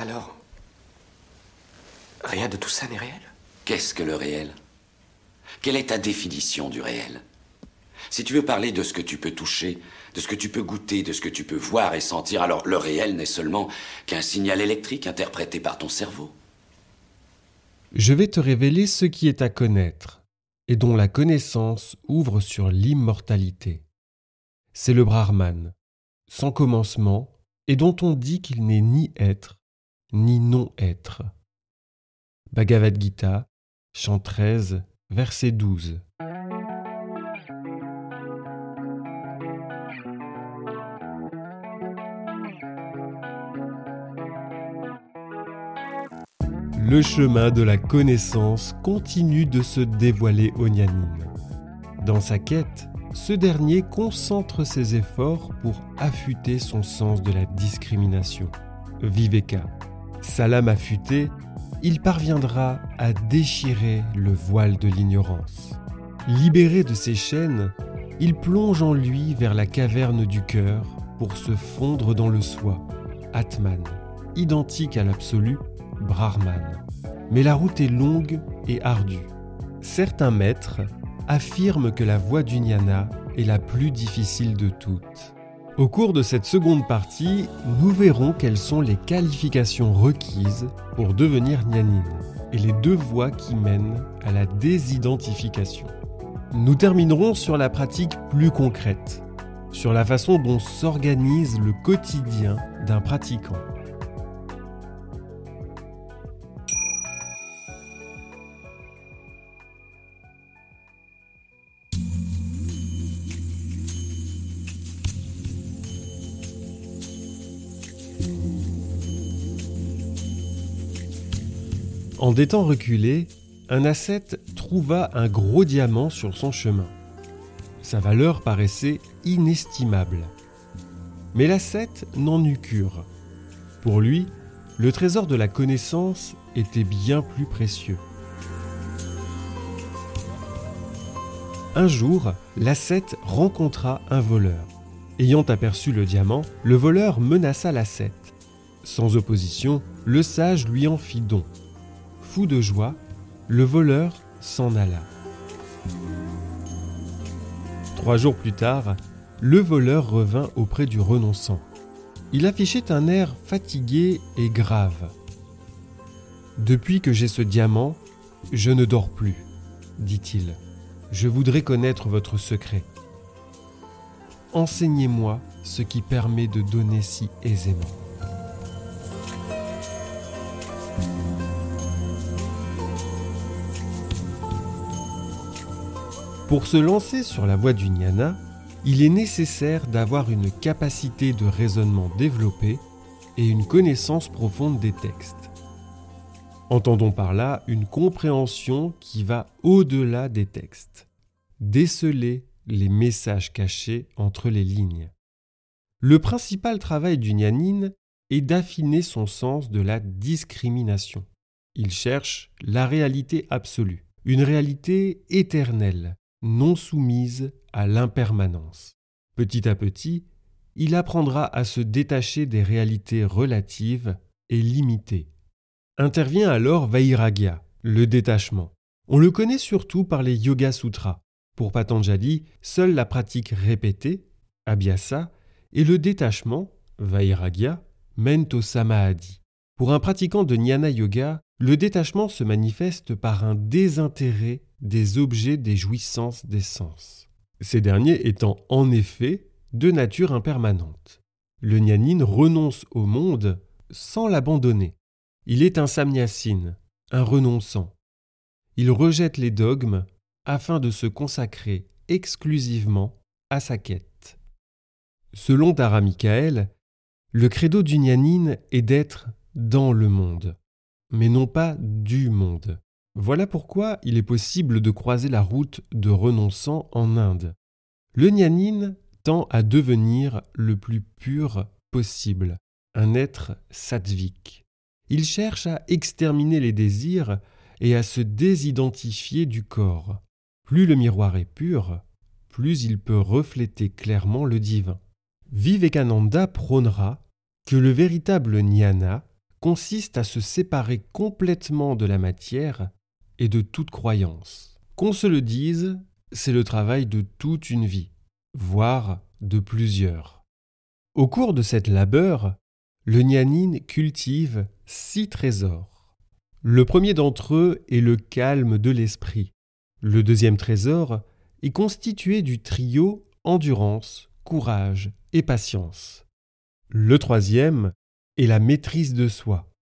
Alors, rien de tout ça n'est réel? Qu'est-ce que le réel? Quelle est ta définition du réel? Si tu veux parler de ce que tu peux toucher, de ce que tu peux goûter, de ce que tu peux voir et sentir, alors le réel n'est seulement qu'un signal électrique interprété par ton cerveau. Je vais te révéler ce qui est à connaître et dont la connaissance ouvre sur l'immortalité. C'est le Brahman, sans commencement, et dont on dit qu'il n'est ni être, ni non-être. Bhagavad Gita, chant 13, verset 12. Le chemin de la connaissance continue de se dévoiler au Nyanin. Dans sa quête, ce dernier concentre ses efforts pour affûter son sens de la discrimination. Viveka. Sa lame il parviendra à déchirer le voile de l'ignorance. Libéré de ses chaînes, il plonge en lui vers la caverne du cœur pour se fondre dans le soi, Atman, identique à l'absolu, Brahman. Mais la route est longue et ardue. Certains maîtres affirment que la voie du jnana est la plus difficile de toutes. Au cours de cette seconde partie, nous verrons quelles sont les qualifications requises pour devenir gnanin et les deux voies qui mènent à la désidentification. Nous terminerons sur la pratique plus concrète, sur la façon dont s'organise le quotidien d'un pratiquant. En des temps reculés, un ascète trouva un gros diamant sur son chemin. Sa valeur paraissait inestimable. Mais l'ascète n'en eut cure. Pour lui, le trésor de la connaissance était bien plus précieux. Un jour, l'ascète rencontra un voleur. Ayant aperçu le diamant, le voleur menaça l'ascète. Sans opposition, le sage lui en fit don. Fou de joie, le voleur s'en alla. Trois jours plus tard, le voleur revint auprès du renonçant. Il affichait un air fatigué et grave. Depuis que j'ai ce diamant, je ne dors plus, dit-il. Je voudrais connaître votre secret. Enseignez-moi ce qui permet de donner si aisément. Pour se lancer sur la voie du jnana, il est nécessaire d'avoir une capacité de raisonnement développée et une connaissance profonde des textes. Entendons par là une compréhension qui va au-delà des textes. Déceler les messages cachés entre les lignes. Le principal travail du gnanin est d'affiner son sens de la discrimination. Il cherche la réalité absolue, une réalité éternelle, non soumise à l'impermanence. Petit à petit, il apprendra à se détacher des réalités relatives et limitées. Intervient alors Vairagya, le détachement. On le connaît surtout par les Yoga Sutras. Pour Patanjali, seule la pratique répétée, Abhyasa, et le détachement, Vairagya, mènent au Samadhi. Pour un pratiquant de Jnana Yoga, le détachement se manifeste par un désintérêt des objets des jouissances des sens, ces derniers étant en effet de nature impermanente. Le gnanin renonce au monde sans l'abandonner. Il est un samnyasine, un renonçant. Il rejette les dogmes afin de se consacrer exclusivement à sa quête. Selon Tara Michael, le credo du gnanin est d'être dans le monde, mais non pas du monde. Voilà pourquoi il est possible de croiser la route de renonçant en Inde. Le gnanin tend à devenir le plus pur possible, un être sattvique. Il cherche à exterminer les désirs et à se désidentifier du corps. Plus le miroir est pur, plus il peut refléter clairement le divin. Vivekananda prônera que le véritable jnana consiste à se séparer complètement de la matière et de toute croyance. Qu'on se le dise, c'est le travail de toute une vie, voire de plusieurs. Au cours de cette labeur, le Nyanin cultive six trésors. Le premier d'entre eux est le calme de l'esprit. Le deuxième trésor est constitué du trio endurance, courage et patience. Le troisième est la maîtrise de soi.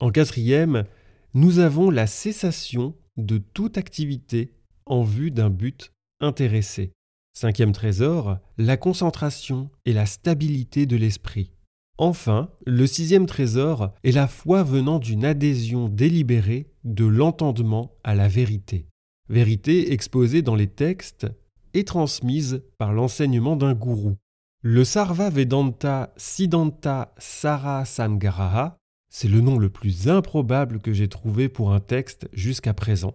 En quatrième, nous avons la cessation de toute activité en vue d'un but intéressé. Cinquième trésor, la concentration et la stabilité de l'esprit. Enfin, le sixième trésor est la foi venant d'une adhésion délibérée de l'entendement à la vérité. Vérité exposée dans les textes et transmise par l'enseignement d'un gourou. Le Sarva Vedanta Siddhanta Sangaraha, c'est le nom le plus improbable que j'ai trouvé pour un texte jusqu'à présent,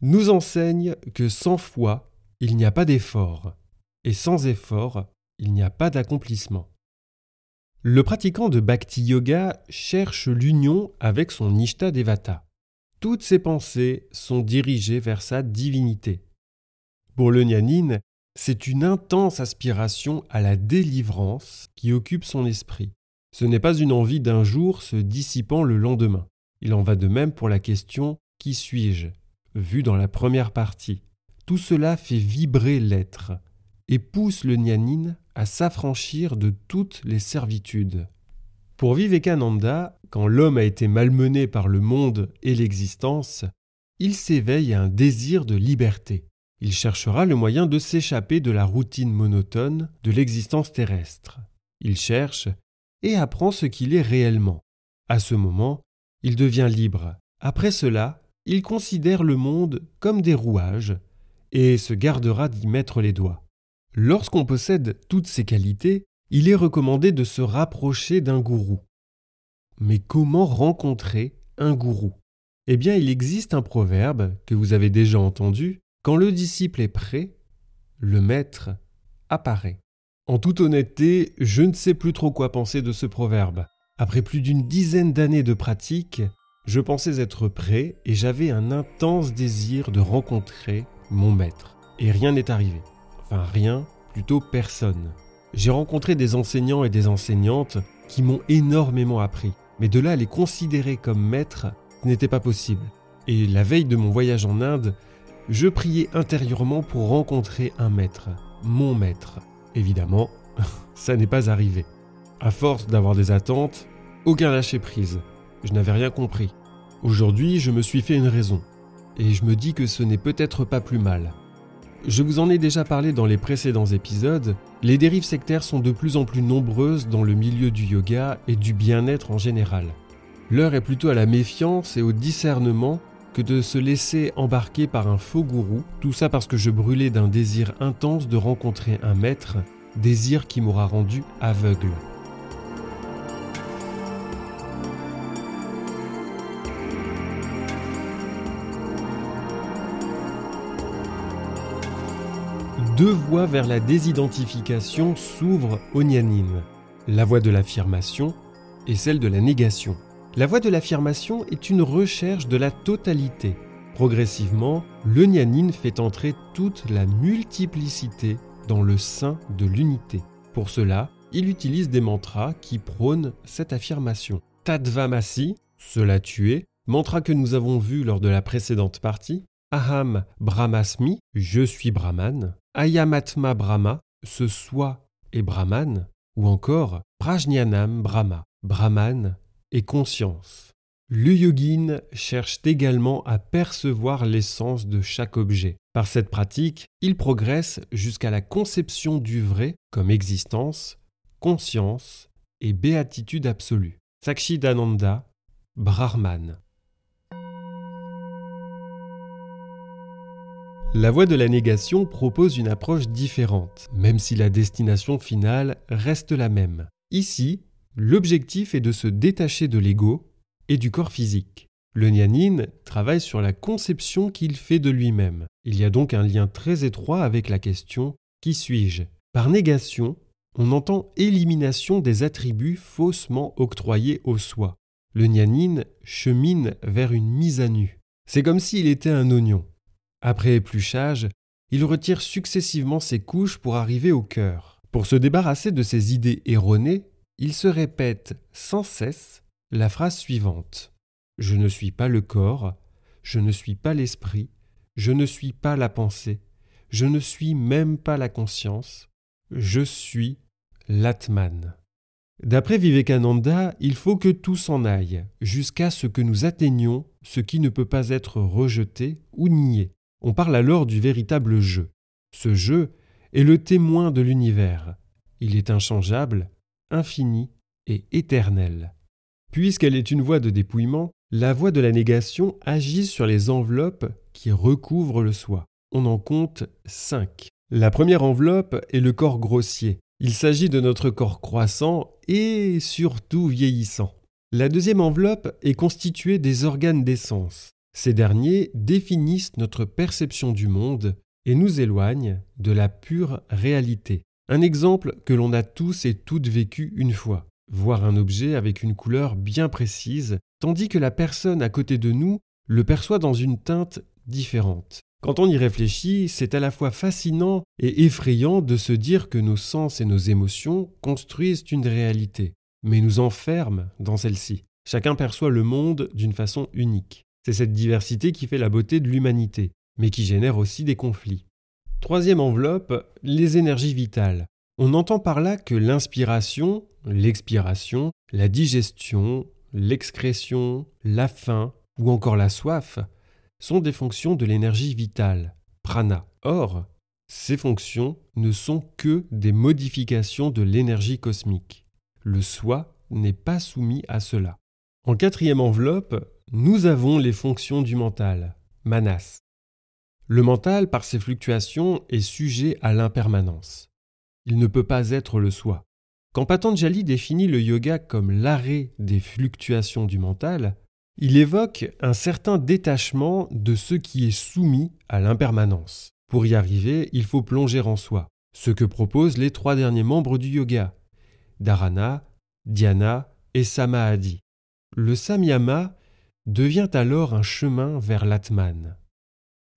nous enseigne que sans foi, il n'y a pas d'effort, et sans effort, il n'y a pas d'accomplissement. Le pratiquant de Bhakti Yoga cherche l'union avec son Nishta Devata. Toutes ses pensées sont dirigées vers sa divinité. Pour le Nyanin, c'est une intense aspiration à la délivrance qui occupe son esprit. Ce n'est pas une envie d'un jour se dissipant le lendemain. Il en va de même pour la question Qui suis-je? Vue dans la première partie. Tout cela fait vibrer l'être et pousse le Nyanin à s'affranchir de toutes les servitudes. Pour Vivekananda, quand l'homme a été malmené par le monde et l'existence, il s'éveille à un désir de liberté. Il cherchera le moyen de s'échapper de la routine monotone de l'existence terrestre. Il cherche et apprend ce qu'il est réellement. À ce moment, il devient libre. Après cela, il considère le monde comme des rouages et se gardera d'y mettre les doigts. Lorsqu'on possède toutes ces qualités, il est recommandé de se rapprocher d'un gourou. Mais comment rencontrer un gourou? Eh bien, il existe un proverbe que vous avez déjà entendu, quand le disciple est prêt, le maître apparaît. En toute honnêteté, je ne sais plus trop quoi penser de ce proverbe. Après plus d'une dizaine d'années de pratique, je pensais être prêt et j'avais un intense désir de rencontrer mon maître. Et rien n'est arrivé. Enfin rien, plutôt personne. J'ai rencontré des enseignants et des enseignantes qui m'ont énormément appris. Mais de là à les considérer comme maîtres, ce n'était pas possible. Et la veille de mon voyage en Inde, je priais intérieurement pour rencontrer un maître, mon maître. Évidemment, ça n'est pas arrivé. À force d'avoir des attentes, aucun lâcher prise je n'avais rien compris. Aujourd'hui, je me suis fait une raison, et je me dis que ce n'est peut-être pas plus mal. Je vous en ai déjà parlé dans les précédents épisodes, les dérives sectaires sont de plus en plus nombreuses dans le milieu du yoga et du bien-être en général. L'heure est plutôt à la méfiance et au discernement que de se laisser embarquer par un faux gourou, tout ça parce que je brûlais d'un désir intense de rencontrer un maître, désir qui m'aura rendu aveugle. deux voies vers la désidentification s'ouvrent au Nyanin, la voie de l'affirmation et celle de la négation. La voie de l'affirmation est une recherche de la totalité. Progressivement, le Nyanin fait entrer toute la multiplicité dans le sein de l'unité. Pour cela, il utilise des mantras qui prônent cette affirmation. Tadvamasi, cela tuer, mantra que nous avons vu lors de la précédente partie, Aham Brahmasmi, je suis Brahman, Ayamatma Brahma, ce soi est Brahman, ou encore Prajnanam Brahma, Brahman conscience. Le yogin cherche également à percevoir l'essence de chaque objet. Par cette pratique, il progresse jusqu'à la conception du vrai comme existence, conscience et béatitude absolue. Sakshidananda, Brahman. La voie de la négation propose une approche différente, même si la destination finale reste la même. Ici, l'objectif est de se détacher de l'ego et du corps physique. Le Nyanin travaille sur la conception qu'il fait de lui-même. Il y a donc un lien très étroit avec la question Qui suis-je? Par négation, on entend élimination des attributs faussement octroyés au soi. Le gnanin chemine vers une mise à nu. C'est comme s'il était un oignon. Après épluchage, il retire successivement ses couches pour arriver au cœur. Pour se débarrasser de ses idées erronées, il se répète sans cesse la phrase suivante. Je ne suis pas le corps, je ne suis pas l'esprit, je ne suis pas la pensée, je ne suis même pas la conscience, je suis l'Atman. D'après Vivekananda, il faut que tout s'en aille, jusqu'à ce que nous atteignions ce qui ne peut pas être rejeté ou nié. On parle alors du véritable jeu. Ce jeu est le témoin de l'univers. Il est inchangeable, infini et éternel. Puisqu'elle est une voie de dépouillement, la voie de la négation agit sur les enveloppes qui recouvrent le soi. On en compte cinq. La première enveloppe est le corps grossier. Il s'agit de notre corps croissant et surtout vieillissant. La deuxième enveloppe est constituée des organes d'essence. Ces derniers définissent notre perception du monde et nous éloignent de la pure réalité. Un exemple que l'on a tous et toutes vécu une fois voir un objet avec une couleur bien précise, tandis que la personne à côté de nous le perçoit dans une teinte différente. Quand on y réfléchit, c'est à la fois fascinant et effrayant de se dire que nos sens et nos émotions construisent une réalité, mais nous enferment dans celle-ci. Chacun perçoit le monde d'une façon unique. C'est cette diversité qui fait la beauté de l'humanité, mais qui génère aussi des conflits. Troisième enveloppe, les énergies vitales. On entend par là que l'inspiration, l'expiration, la digestion, l'excrétion, la faim ou encore la soif sont des fonctions de l'énergie vitale, prana. Or, ces fonctions ne sont que des modifications de l'énergie cosmique. Le soi n'est pas soumis à cela. En quatrième enveloppe, nous avons les fonctions du mental, manas. Le mental, par ses fluctuations, est sujet à l'impermanence. Il ne peut pas être le soi. Quand Patanjali définit le yoga comme l'arrêt des fluctuations du mental, il évoque un certain détachement de ce qui est soumis à l'impermanence. Pour y arriver, il faut plonger en soi, ce que proposent les trois derniers membres du yoga, Dharana, Dhyana et Samadhi. Le samyama devient alors un chemin vers l'atman.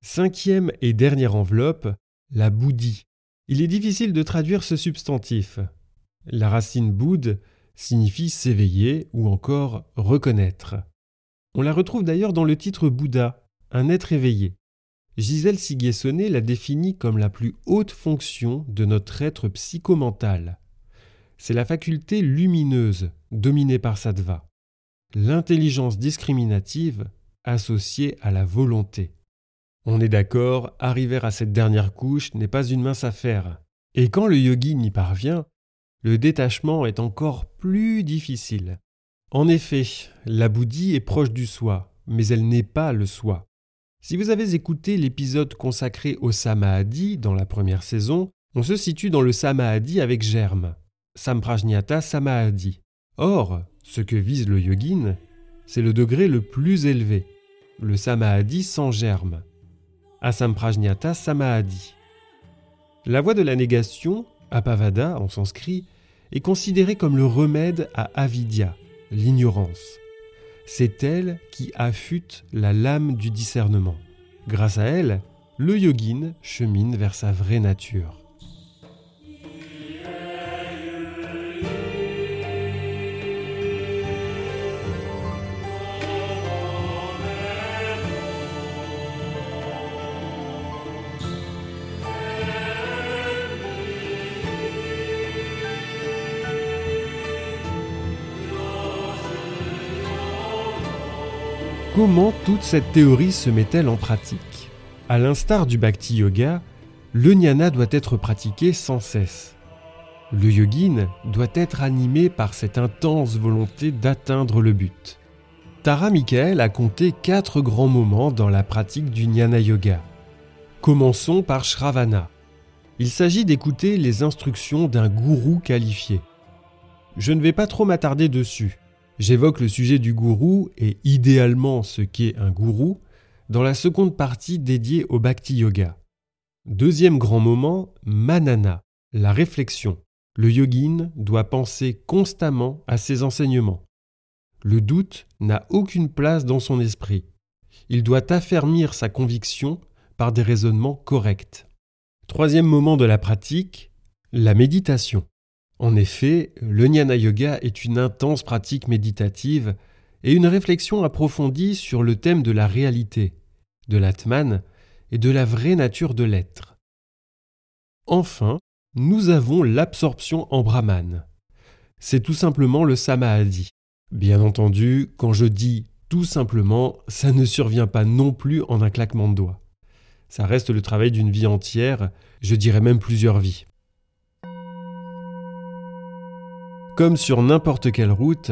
Cinquième et dernière enveloppe, la bouddhi. Il est difficile de traduire ce substantif. La racine boud signifie s'éveiller ou encore reconnaître. On la retrouve d'ailleurs dans le titre Bouddha, un être éveillé. Gisèle Siguessonnet la définit comme la plus haute fonction de notre être psychomental. C'est la faculté lumineuse dominée par Sattva, l'intelligence discriminative associée à la volonté. On est d'accord, arriver à cette dernière couche n'est pas une mince affaire. Et quand le yogi n'y parvient, le détachement est encore plus difficile. En effet, la bouddhie est proche du soi, mais elle n'est pas le soi. Si vous avez écouté l'épisode consacré au Samadhi dans la première saison, on se situe dans le Samadhi avec germe, Samprajñata Samadhi. Or, ce que vise le yogin, c'est le degré le plus élevé, le Samadhi sans germe, Asamprajñata Samadhi. La voie de la négation, Apavada en sanskrit, est considérée comme le remède à avidya, l'ignorance. C'est elle qui affûte la lame du discernement. Grâce à elle, le yogin chemine vers sa vraie nature. Comment toute cette théorie se met-elle en pratique? À l'instar du bhakti yoga, le jnana doit être pratiqué sans cesse. Le yogin doit être animé par cette intense volonté d'atteindre le but. Tara Michael a compté quatre grands moments dans la pratique du jnana yoga. Commençons par Shravana. Il s'agit d'écouter les instructions d'un gourou qualifié. Je ne vais pas trop m'attarder dessus. J'évoque le sujet du gourou et idéalement ce qu'est un gourou dans la seconde partie dédiée au Bhakti Yoga. Deuxième grand moment, Manana, la réflexion. Le yogin doit penser constamment à ses enseignements. Le doute n'a aucune place dans son esprit. Il doit affermir sa conviction par des raisonnements corrects. Troisième moment de la pratique, la méditation. En effet, le jnana yoga est une intense pratique méditative et une réflexion approfondie sur le thème de la réalité, de l'atman et de la vraie nature de l'être. Enfin, nous avons l'absorption en brahman. C'est tout simplement le samadhi. Bien entendu, quand je dis tout simplement, ça ne survient pas non plus en un claquement de doigts. Ça reste le travail d'une vie entière, je dirais même plusieurs vies. Comme sur n'importe quelle route,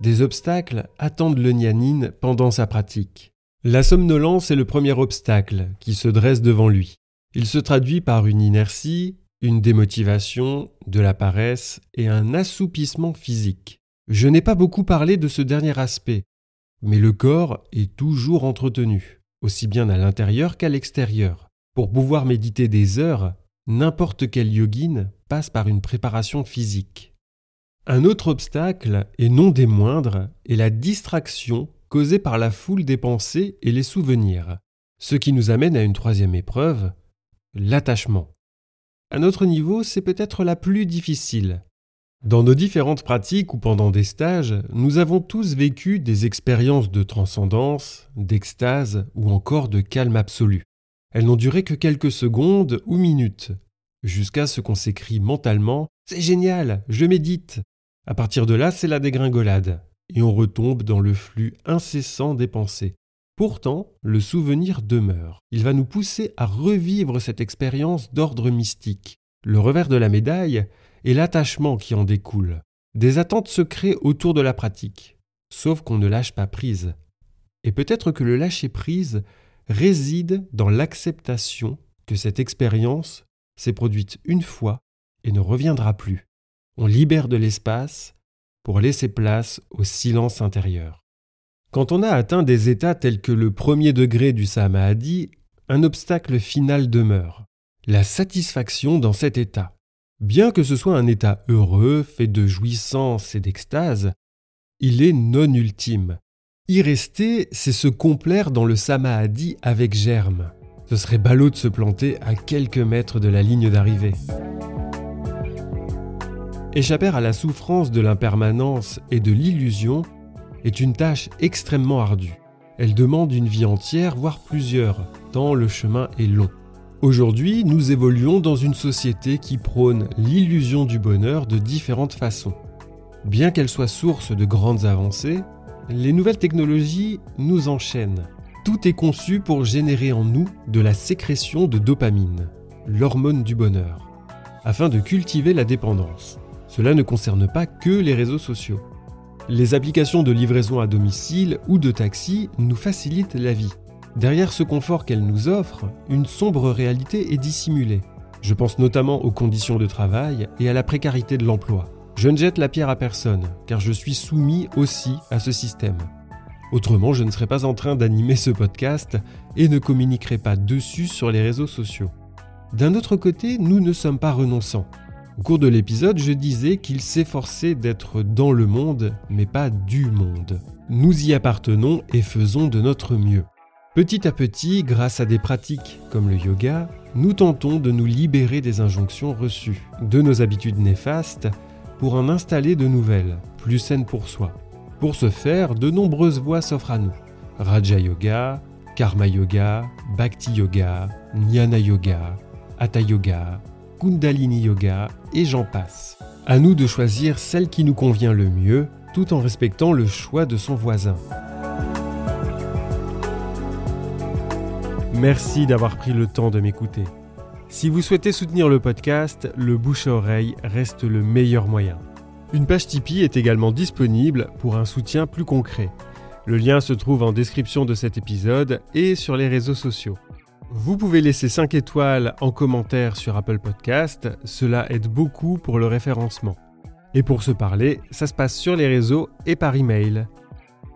des obstacles attendent le nyanine pendant sa pratique. La somnolence est le premier obstacle qui se dresse devant lui. Il se traduit par une inertie, une démotivation, de la paresse et un assoupissement physique. Je n'ai pas beaucoup parlé de ce dernier aspect, mais le corps est toujours entretenu, aussi bien à l'intérieur qu'à l'extérieur. Pour pouvoir méditer des heures, n'importe quel yogin passe par une préparation physique. Un autre obstacle, et non des moindres, est la distraction causée par la foule des pensées et les souvenirs, ce qui nous amène à une troisième épreuve, l'attachement. À notre niveau, c'est peut-être la plus difficile. Dans nos différentes pratiques ou pendant des stages, nous avons tous vécu des expériences de transcendance, d'extase ou encore de calme absolu. Elles n'ont duré que quelques secondes ou minutes, jusqu'à ce qu'on s'écrie mentalement C'est génial, je médite. À partir de là, c'est la dégringolade, et on retombe dans le flux incessant des pensées. Pourtant, le souvenir demeure. Il va nous pousser à revivre cette expérience d'ordre mystique. Le revers de la médaille est l'attachement qui en découle. Des attentes se créent autour de la pratique, sauf qu'on ne lâche pas prise. Et peut-être que le lâcher prise réside dans l'acceptation que cette expérience s'est produite une fois et ne reviendra plus. On libère de l'espace pour laisser place au silence intérieur. Quand on a atteint des états tels que le premier degré du samadhi, un obstacle final demeure, la satisfaction dans cet état. Bien que ce soit un état heureux, fait de jouissance et d'extase, il est non ultime. Y rester, c'est se complaire dans le samadhi avec germe. Ce serait ballot de se planter à quelques mètres de la ligne d'arrivée. Échapper à la souffrance de l'impermanence et de l'illusion est une tâche extrêmement ardue. Elle demande une vie entière, voire plusieurs, tant le chemin est long. Aujourd'hui, nous évoluons dans une société qui prône l'illusion du bonheur de différentes façons. Bien qu'elle soit source de grandes avancées, les nouvelles technologies nous enchaînent. Tout est conçu pour générer en nous de la sécrétion de dopamine, l'hormone du bonheur, afin de cultiver la dépendance. Cela ne concerne pas que les réseaux sociaux. Les applications de livraison à domicile ou de taxi nous facilitent la vie. Derrière ce confort qu'elles nous offrent, une sombre réalité est dissimulée. Je pense notamment aux conditions de travail et à la précarité de l'emploi. Je ne jette la pierre à personne, car je suis soumis aussi à ce système. Autrement, je ne serais pas en train d'animer ce podcast et ne communiquerai pas dessus sur les réseaux sociaux. D'un autre côté, nous ne sommes pas renonçants. Au cours de l'épisode, je disais qu'il s'efforçait d'être dans le monde, mais pas du monde. Nous y appartenons et faisons de notre mieux. Petit à petit, grâce à des pratiques comme le yoga, nous tentons de nous libérer des injonctions reçues, de nos habitudes néfastes, pour en installer de nouvelles, plus saines pour soi. Pour ce faire, de nombreuses voies s'offrent à nous. Raja Yoga, Karma Yoga, Bhakti Yoga, Jnana Yoga, Hatha Yoga, Kundalini Yoga et j'en passe. À nous de choisir celle qui nous convient le mieux, tout en respectant le choix de son voisin. Merci d'avoir pris le temps de m'écouter. Si vous souhaitez soutenir le podcast, le bouche à oreille reste le meilleur moyen. Une page Tipeee est également disponible pour un soutien plus concret. Le lien se trouve en description de cet épisode et sur les réseaux sociaux. Vous pouvez laisser 5 étoiles en commentaire sur Apple Podcast, cela aide beaucoup pour le référencement. Et pour se parler, ça se passe sur les réseaux et par email.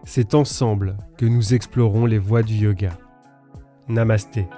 C'est ensemble que nous explorons les voies du yoga. Namasté.